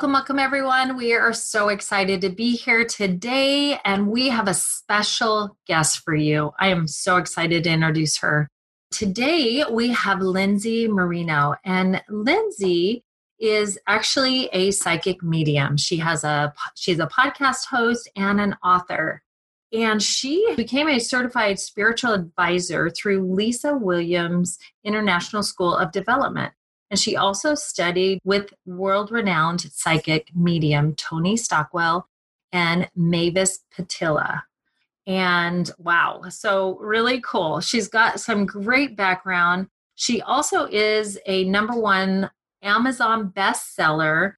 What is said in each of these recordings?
Welcome, welcome, everyone. We are so excited to be here today, and we have a special guest for you. I am so excited to introduce her. Today, we have Lindsay Marino, and Lindsay is actually a psychic medium. She has a she's a podcast host and an author. And she became a certified spiritual advisor through Lisa Williams International School of Development. And she also studied with world renowned psychic medium Tony Stockwell and Mavis Pattilla. And wow, so really cool. She's got some great background. She also is a number one Amazon bestseller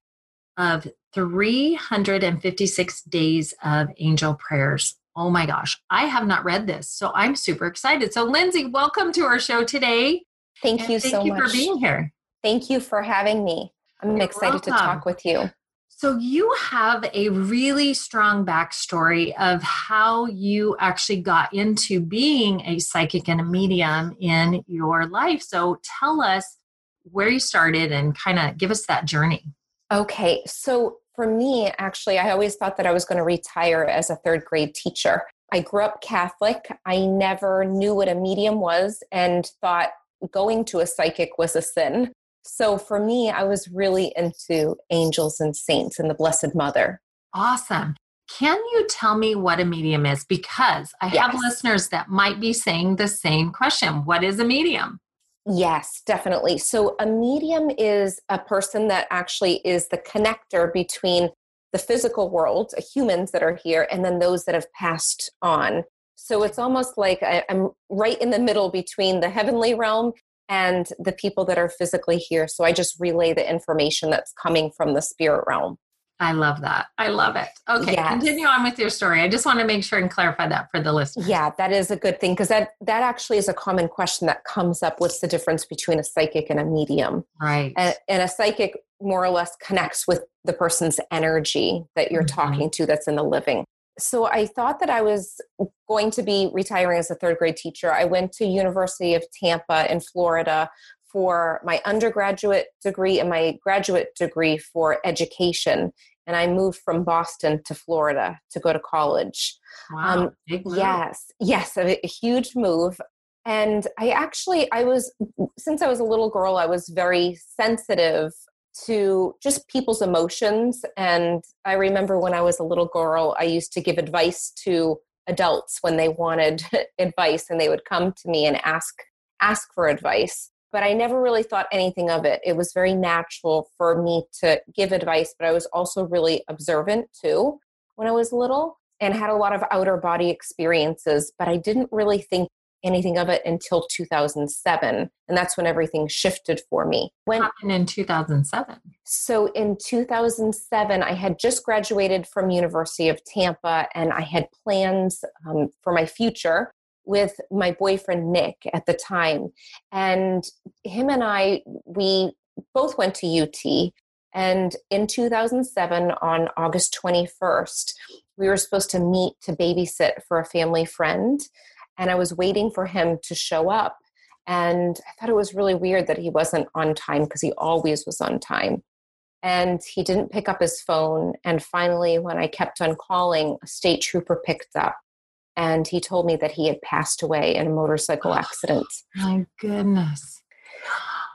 of 356 Days of Angel Prayers. Oh my gosh, I have not read this, so I'm super excited. So, Lindsay, welcome to our show today. Thank you thank so you much for being here. Thank you for having me. I'm You're excited welcome. to talk with you. So, you have a really strong backstory of how you actually got into being a psychic and a medium in your life. So, tell us where you started and kind of give us that journey. Okay, so for me, actually, I always thought that I was going to retire as a third grade teacher. I grew up Catholic. I never knew what a medium was and thought going to a psychic was a sin. So for me, I was really into angels and saints and the Blessed Mother. Awesome. Can you tell me what a medium is? Because I have listeners that might be saying the same question What is a medium? Yes, definitely. So, a medium is a person that actually is the connector between the physical world, uh, humans that are here, and then those that have passed on. So, it's almost like I'm right in the middle between the heavenly realm and the people that are physically here. So, I just relay the information that's coming from the spirit realm. I love that. I love it. Okay, Yes. continue on with your story. I just want to make sure and clarify that for the listeners. Yeah, that is a good thing because that, that actually is a common question that comes up. What's the difference between a psychic and a medium? Right. and, and a psychic more or less connects with the person's energy that you're Mhm. talking to that's in the living so i thought that i was going to be retiring as a third grade teacher i went to university of tampa in florida for my undergraduate degree and my graduate degree for education and i moved from boston to florida to go to college wow. um. Yes, yes, a, a huge move. And I actually, I was, since I was a little girl, I was very sensitive to just people's emotions. And I remember when I was a little girl, I used to give advice to adults when they wanted advice and they would come to me and ask ask for advice. But i never really thought anything of it. It was very natural for me to give advice but i was also really observant too when i was little and had a lot of outer body experiences, but I didn't really think anything of it until 2007. And that's when everything shifted for me. What When happened in 2007? so in 2007, I had just graduated from University of Tampa and I had plans um, for my future with my boyfriend Nick at the time. And him and I, we both went to UT. And in 2007, on August 21st, we were supposed to meet to babysit for a family friend. And I was waiting for him to show up. And I thought it was really weird that he wasn't on time because he always was on time. And he didn't pick up his phone. And finally, when I kept on calling, a state trooper picked up and he told me that he had passed away in a motorcycle oh, accident. My goodness.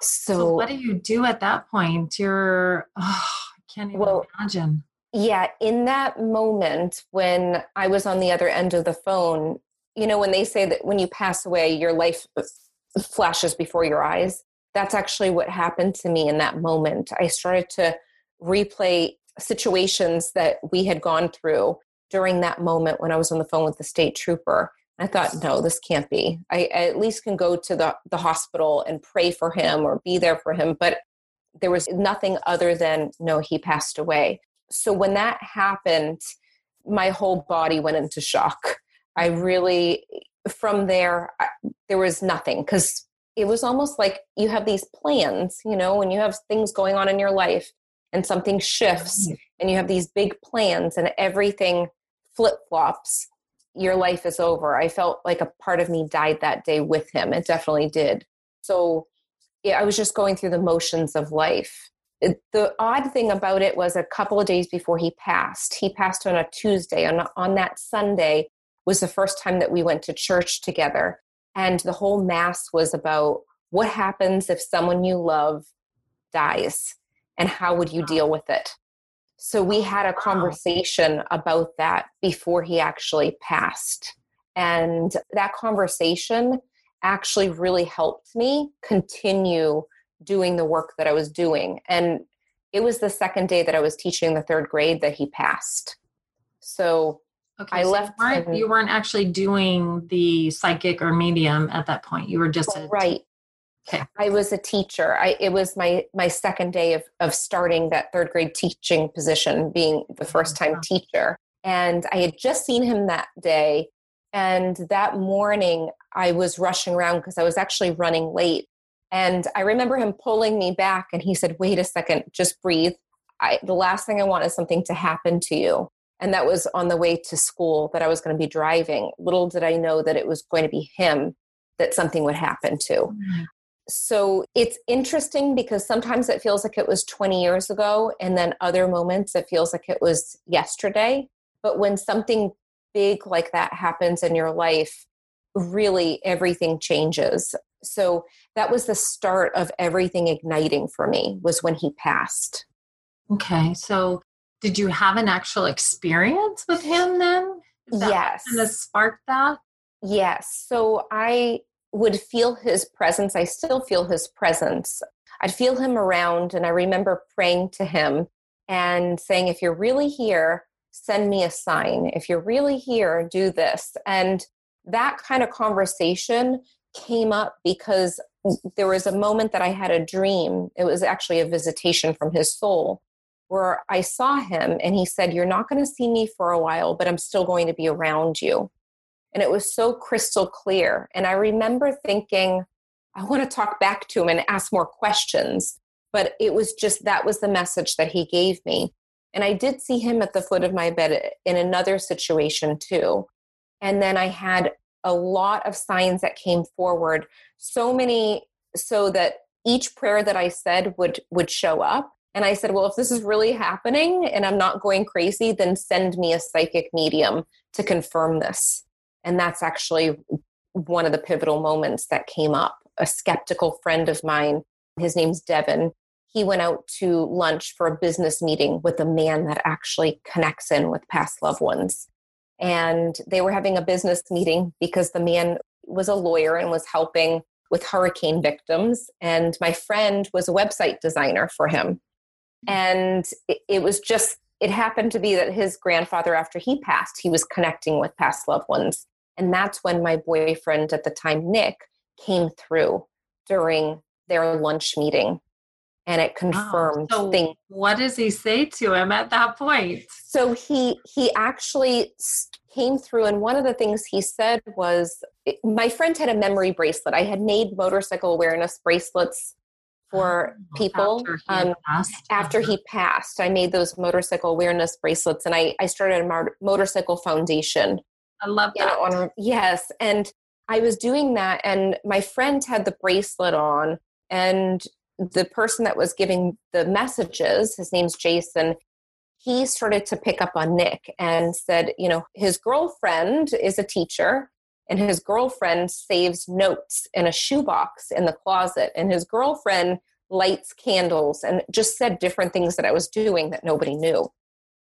So, So, what do you do at that point? You're, oh, I can't even Well, imagine. Yeah, in that moment when I was on the other end of the phone, you know, when they say that when you pass away, your life flashes before your eyes, that's actually what happened to me in that moment. I started to replay situations that we had gone through during that moment when I was on the phone with the state trooper. I thought, no, this can't be. I, I, at least can go to the, the hospital and pray for him or be there for him. But there was nothing other than, no, he passed away. So when that happened, my whole body went into shock. I really, from there, I, there was nothing because it was almost like you have these plans, you know, when you have things going on in your life and something shifts mm-hmm. and you have these big plans and everything flip flops, your life is over. I felt like a part of me died that day with him. It definitely did. So yeah, I was just going through the motions of life. It, the odd thing about it was a couple of days before he passed, he passed on a Tuesday. On, on that Sunday was the first time that we went to church together. And the whole Mass was about what happens if someone you love dies and how would you deal with it? So we had a conversation about that before he actually passed. And that conversation actually really helped me continue doing the work that I was doing. And it was the second day that I was teaching the third grade that he passed. So okay, I so left. You weren't, you weren't, actually doing the psychic or medium at that point. You were just a, right. Okay. I was a teacher. I, it was my my second day of of starting that third grade teaching position, being the first time mm-hmm. teacher. And I had just seen him that day. And that morning, I was rushing around because I was actually running late. And I remember him pulling me back, and he said, "Wait a second, just breathe. I, the last thing I want is something to happen to you." And that was on the way to school that I was going to be driving. Little did I know that it was going to be him that something would happen to. Mm-hmm so it's interesting because sometimes it feels like it was 20 years ago, and then other moments it feels like it was yesterday. But when something big like that happens in your life, really everything changes. So that was the start of everything igniting for me, was when he passed. Okay. So did you have an actual experience with him then? yes. Kind of sparked that? Yes. So I would feel his presence. I still feel his presence. I'd feel him around, and I remember praying to him and saying, If you're really here, send me a sign. If you're really here, do this. And that kind of conversation came up because there was a moment that I had a dream. It was actually a visitation from his soul where I saw him and he said, You're not going to see me for a while, but I'm still going to be around you. And it was so crystal clear. And I remember thinking, I want to talk back to him and ask more questions. But it was just that was the message that he gave me. And I did see him at the foot of my bed in another situation too. And then I had a lot of signs that came forward, so many so that each prayer that I said would would show up. And I said, well, if this is really happening and I'm not going crazy, then send me a psychic medium to confirm this. And that's actually one of the pivotal moments that came up. A skeptical friend of mine, his name's Devin, he went out to lunch for a business meeting with a man that actually connects in with past loved ones. And they were having a business meeting because the man was a lawyer and was helping with hurricane victims. And my friend was a website designer for him. And it, was just it happened to be that his grandfather, after he passed, he was connecting with past loved ones. And that's when my boyfriend at the time, Nick, came through during their lunch meeting. And it oh, confirmed wow. so things. What does he say to him at that point? So he he actually came through, and one of the things he said was, "My friend had a memory bracelet. I had made motorcycle awareness bracelets for oh, people after, he, um, after he passed. I made those motorcycle awareness bracelets and I, I started a motorcycle foundation. I love that. On, yes. And I was doing that and my friend had the bracelet on and the person that was giving the messages, his name's Jason, he started to pick up on Nick and said, you know, his girlfriend is a teacher and his girlfriend saves notes in a shoebox in the closet and his girlfriend lights candles and just said different things that I was doing that nobody knew.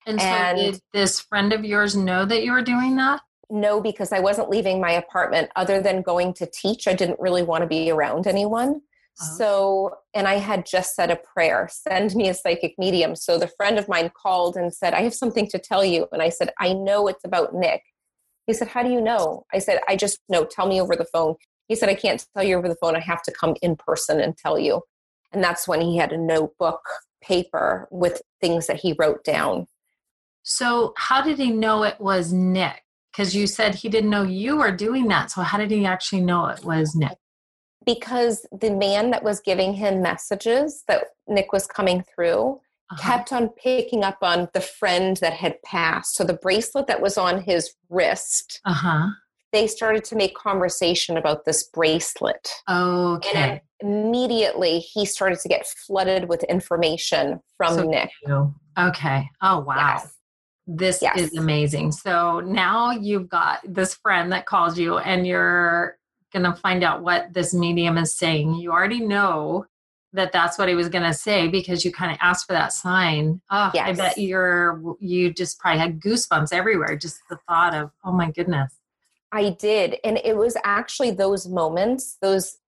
And so, and did this friend of yours know that you were doing that? No, because I wasn't leaving my apartment other than going to teach. I didn't really want to be around anyone. Oh. So, and I had just said a prayer send me a psychic medium. So the friend of mine called and said, I have something to tell you. And I said, I know it's about Nick. He said, How do you know? I said, I just know. Tell me over the phone. He said, I can't tell you over the phone. I have to come in person and tell you. And that's when he had a notebook paper with things that he wrote down. So, how did he know it was Nick? Because you said he didn't know you were doing that. So, how did he actually know it was Nick? Because the man that was giving him messages that Nick was coming through uh-huh. kept on picking up on the friend that had passed. So, the bracelet that was on his wrist. Uh-huh they started to make conversation about this bracelet. Okay. And immediately he started to get flooded with information from so Nick. Okay. Oh, wow. Yes. This yes. is amazing. So now you've got this friend that calls you and you're going to find out what this medium is saying. You already know that that's what he was going to say because you kind of asked for that sign. Oh, yes. I bet you're you just probably had goosebumps everywhere just the thought of, "Oh my goodness." I did. And it was actually those moments, those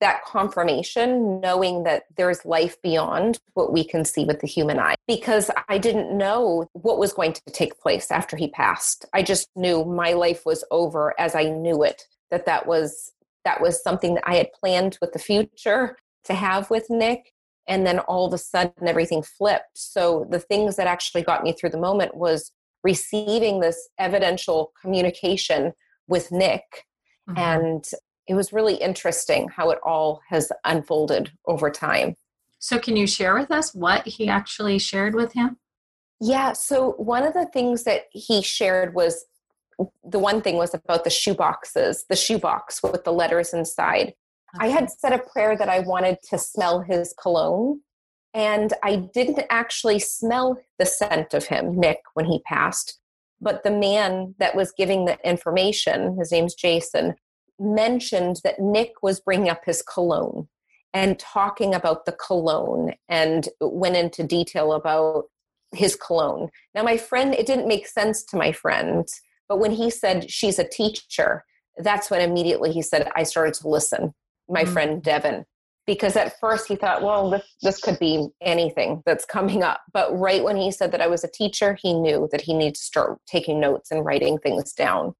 that confirmation, knowing that there's life beyond what we can see with the human eye. Because I didn't know what was going to take place after he passed. I just knew my life was over as I knew it. That that was that was something that I had planned with the future to have with Nick. And then all of a sudden everything flipped. So the things that actually got me through the moment was receiving this evidential communication with Nick. Mm-hmm. And it was really interesting how it all has unfolded over time. So, can you share with us what he actually shared with him? Yeah. So, one of the things that he shared was the one thing was about the shoeboxes, the shoebox with the letters inside. Okay. I had said a prayer that I wanted to smell his cologne, and I didn't actually smell the scent of him, Nick, when he passed. But the man that was giving the information, his name's Jason, mentioned that Nick was bringing up his cologne and talking about the cologne and went into detail about his cologne. Now, my friend, it didn't make sense to my friend, but when he said she's a teacher, that's when immediately he said, I started to listen. My mm-hmm. friend Devin because at first he thought, well, this, this could be anything that's coming up. But right when he said that I was a teacher, he knew that he needed to start taking notes and writing things down.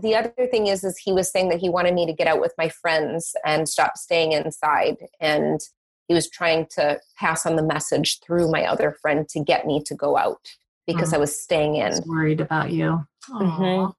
The other thing is, is he was saying that he wanted me to get out with my friends and stop staying inside. And he was trying to pass on the message through my other friend to get me to go out because oh, I was staying in. Was worried about you. Mm-hmm.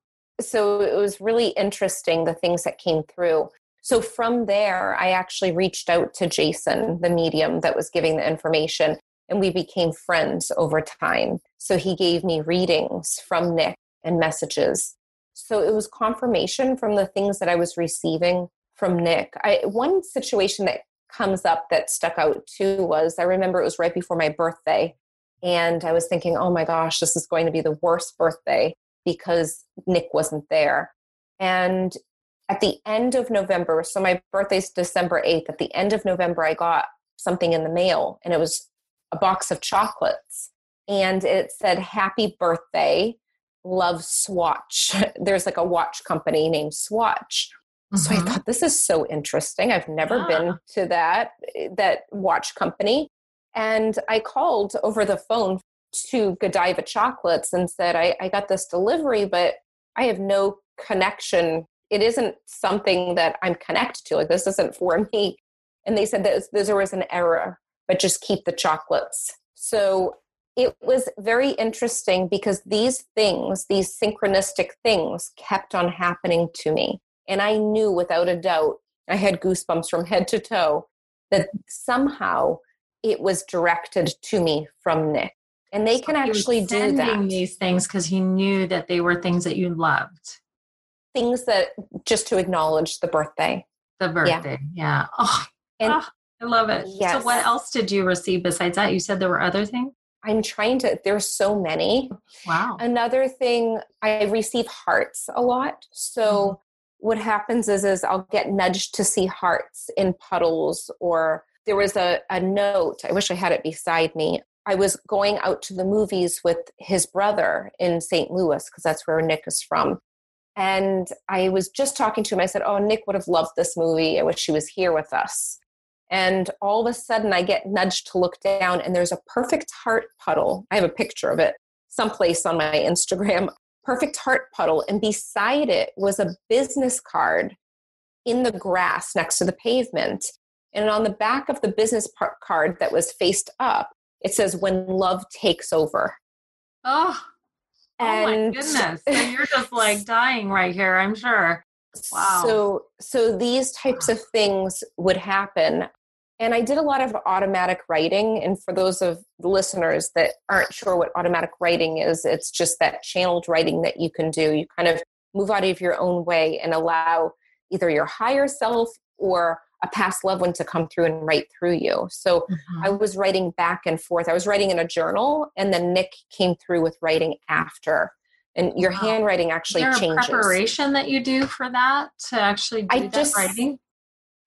So it was really interesting the things that came through. So from there, I actually reached out to Jason, the medium that was giving the information, and we became friends over time. So he gave me readings from Nick and messages. So it was confirmation from the things that I was receiving from Nick. I, one situation that comes up that stuck out too was I remember it was right before my birthday. And I was thinking, oh my gosh, this is going to be the worst birthday because Nick wasn't there. And at the end of November, so my birthday's December 8th, at the end of November, I got something in the mail and it was a box of chocolates. And it said, Happy birthday, love Swatch. There's like a watch company named Swatch. Mm-hmm. So I mm-hmm. thought this is so interesting. I've never yeah. been to that that watch company. And I called over the phone to Godiva Chocolates and said, I, I got this delivery, but I have no connection it isn't something that I'm connected to. Like this isn't for me. And they said that there was an error, but just keep the chocolates. So it was very interesting because these things, these synchronistic things, kept on happening to me. And I knew without a doubt, I had goosebumps from head to toe, that somehow it was directed to me from Nick. And they so can actually do that. These things because he knew that they were things that you loved things that just to acknowledge the birthday. The birthday, yeah. yeah. Oh, and, oh, I love it. Yes. So, what else did you receive besides that? You said there were other things? I'm trying to, there's so many. Wow. Another thing, I receive hearts a lot. So, mm-hmm. what happens is, is I'll get nudged to see hearts in puddles or there was a, a note i wish i had it beside me I was going out to the movies with his brother in St. Louis, because that's where Nick is from. And I was just talking to him. I said, Oh, Nick would have loved this movie. I wish he was here with us. And all of a sudden, I get nudged to look down, and there's a perfect heart puddle. I have a picture of it someplace on my Instagram. Perfect heart puddle. And beside it was a business card in the grass next to the pavement. And on the back of the business card that was faced up, it says, When love takes over. Oh, and oh my goodness. and you're just like dying right here, I'm sure. Wow. So so these types of things would happen. And I did a lot of automatic writing. And for those of the listeners that aren't sure what automatic writing is, it's just that channeled writing that you can do. You kind of move out of your own way and allow either your higher self or a past loved one to come through and write through you. So mm-hmm. I was writing back and forth. I was writing in a journal, and then Nick came through with writing after. And your wow. handwriting actually Is there changes. preparation that you do for that to actually do I that just, writing?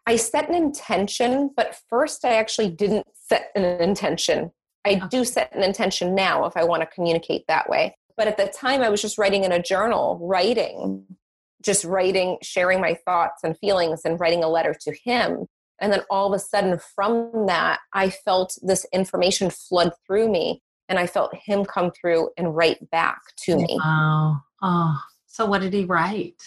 I set an intention, but first I actually didn't set an intention. I okay. do set an intention now if I want to communicate that way. But at the time, I was just writing in a journal, writing just writing, sharing my thoughts and feelings and writing a letter to him. And then all of a sudden, from that, I felt this information flood through me and I felt him come through and write back to me. Wow. Oh, so what did he write?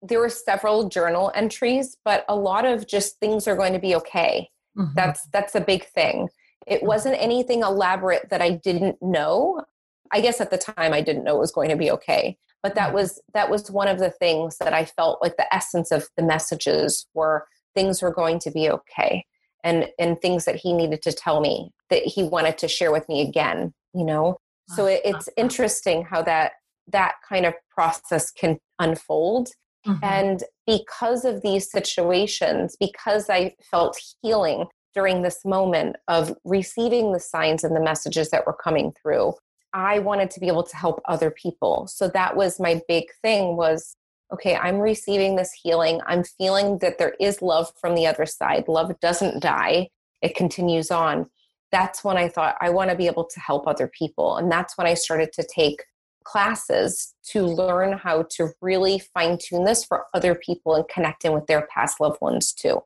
There were several journal entries, but a lot of just things are going to be okay. Mm-hmm. That's that's a big thing. It mm-hmm. wasn't anything elaborate that I didn't know. I guess at the time I didn't know it was going to be okay but that mm-hmm. was that was one of the things that i felt like the essence of the messages were things were going to be okay and and things that he needed to tell me that he wanted to share with me again you know so it, it's interesting how that that kind of process can unfold mm-hmm. and because of these situations because i felt healing during this moment of receiving the signs and the messages that were coming through I wanted to be able to help other people. So that was my big thing was okay, I'm receiving this healing. I'm feeling that there is love from the other side. Love doesn't die. It continues on. That's when I thought I want to be able to help other people. And that's when I started to take classes to learn how to really fine tune this for other people and connecting with their past loved ones too.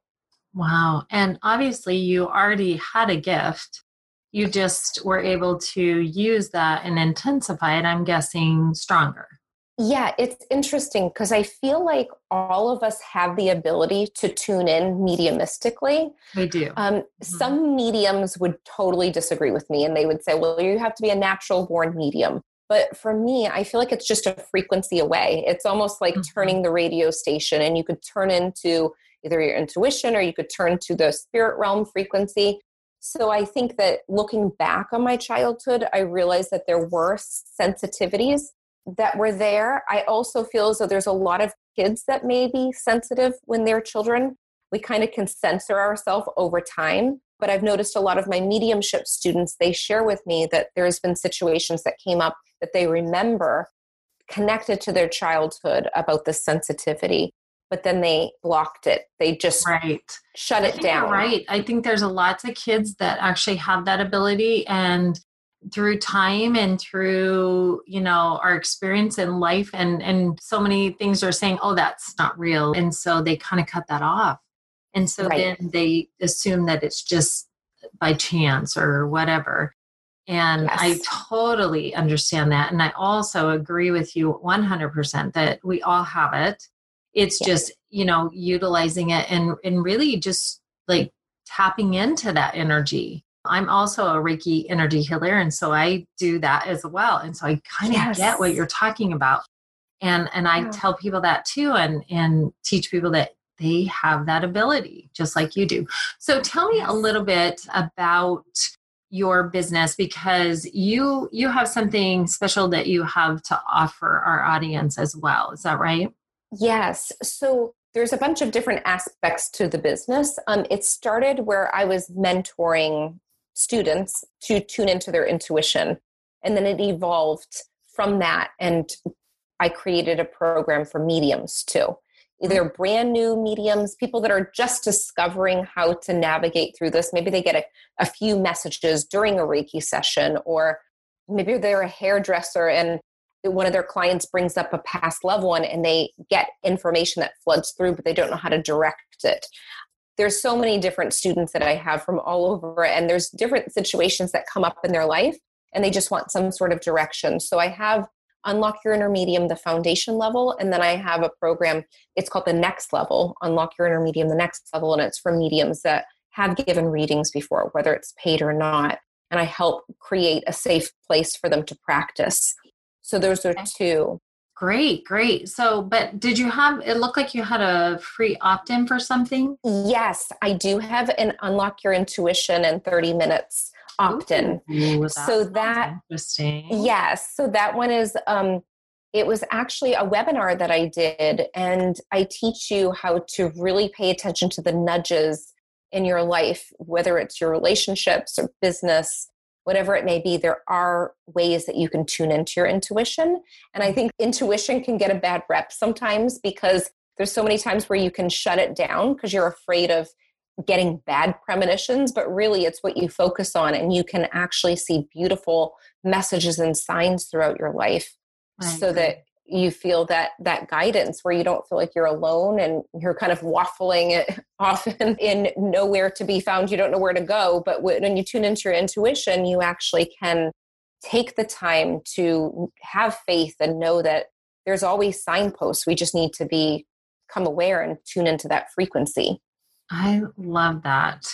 Wow. And obviously, you already had a gift you just were able to use that and intensify it, I'm guessing, stronger. Yeah, it's interesting because I feel like all of us have the ability to tune in mediumistically. We do. Um, mm-hmm. Some mediums would totally disagree with me and they would say, well, you have to be a natural born medium. But for me, I feel like it's just a frequency away. It's almost like mm-hmm. turning the radio station, and you could turn into either your intuition or you could turn to the spirit realm frequency. So I think that looking back on my childhood, I realized that there were sensitivities that were there. I also feel as though there's a lot of kids that may be sensitive when they're children. We kind of can censor ourselves over time. But I've noticed a lot of my mediumship students, they share with me that there's been situations that came up that they remember connected to their childhood about the sensitivity but then they blocked it. They just right. shut it down. right. I think there's a lot of kids that actually have that ability and through time and through you know our experience in life and and so many things are saying oh that's not real and so they kind of cut that off and so right. then they assume that it's just by chance or whatever and yes. I totally understand that. And I also agree with you 100% that we all have it it's yeah. just you know utilizing it and and really just like tapping into that energy i'm also a reiki energy healer and so i do that as well and so i kind of yes. get what you're talking about and and i yeah. tell people that too and and teach people that they have that ability just like you do so tell me a little bit about your business because you you have something special that you have to offer our audience as well is that right Yes. So there's a bunch of different aspects to the business. Um, it started where I was mentoring students to tune into their intuition. And then it evolved from that. And I created a program for mediums too. either brand new mediums, people that are just discovering how to navigate through this. Maybe they get a, a few messages during a Reiki session, or maybe they're a hairdresser and one of their clients brings up a past loved one and they get information that floods through, but they don't know how to direct it. There's so many different students that I have from all over, and there's different situations that come up in their life, and they just want some sort of direction. So I have Unlock Your Inner Medium, the foundation level, and then I have a program, it's called the next level, Unlock Your Inner Medium, the next level, and it's for mediums that have given readings before, whether it's paid or not. And I help create a safe place for them to practice. So those are two. Great, great. So, but did you have it looked like you had a free opt in for something? Yes, I do have an Unlock Your Intuition in 30 minutes opt in. So that interesting. Yes. So that one is um it was actually a webinar that I did and I teach you how to really pay attention to the nudges in your life, whether it's your relationships or business whatever it may be, there are ways that you can tune into your intuition. And I mm-hmm. think intuition can get a bad rep sometimes because there's so many times where you can shut it down because you're afraid of getting bad premonitions, but really it's what you focus on, and you can actually see beautiful messages and signs throughout your life so that you feel that that guidance where you don't feel like you're alone and you're kind of waffling it often in nowhere to be found. You don't know where to go but when you tune into your intuition you actually can take the time to have faith and know that there's always signposts. We just need to be come aware and tune into that frequency. I love that.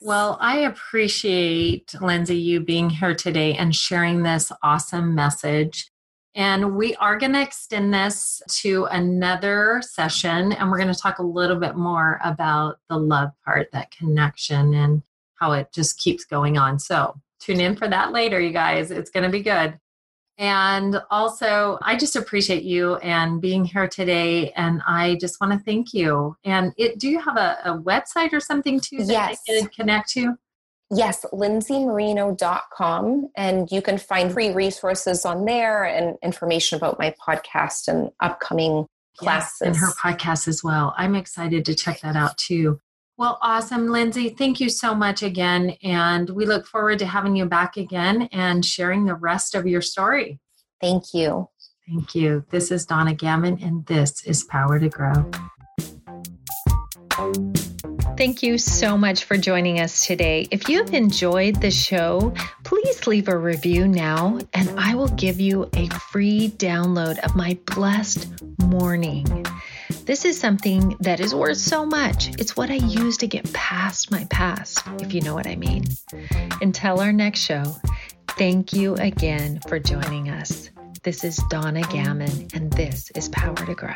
Well, I appreciate, Lindsay, you being here today and sharing this awesome message. And we are going to extend this to another session, and we're going to talk a little bit more about the love part, that connection, and how it just keeps going on. So tune in for that later, you guys. It's going to be good. And also, I just appreciate you and being here today. And I just want to thank you. And it, do you have a, a website or something too that yes. they can connect to? Yes, lindsaymarino.com. And you can find free resources on there and information about my podcast and upcoming classes. Yes, and her podcast as well. I'm excited to check that out too. Well, awesome, Lindsay. Thank you so much again. And we look forward to having you back again and sharing the rest of your story. Thank you. Thank you. This is Donna Gammon, and this is Power to Grow. Thank you so much for joining us today. If you have enjoyed the show, please leave a review now, and I will give you a free download of my blessed morning. This is something that is worth so much. It's what I use to get past my past, if you know what I mean. Until our next show, thank you again for joining us. This is Donna Gammon, and this is Power to Grow.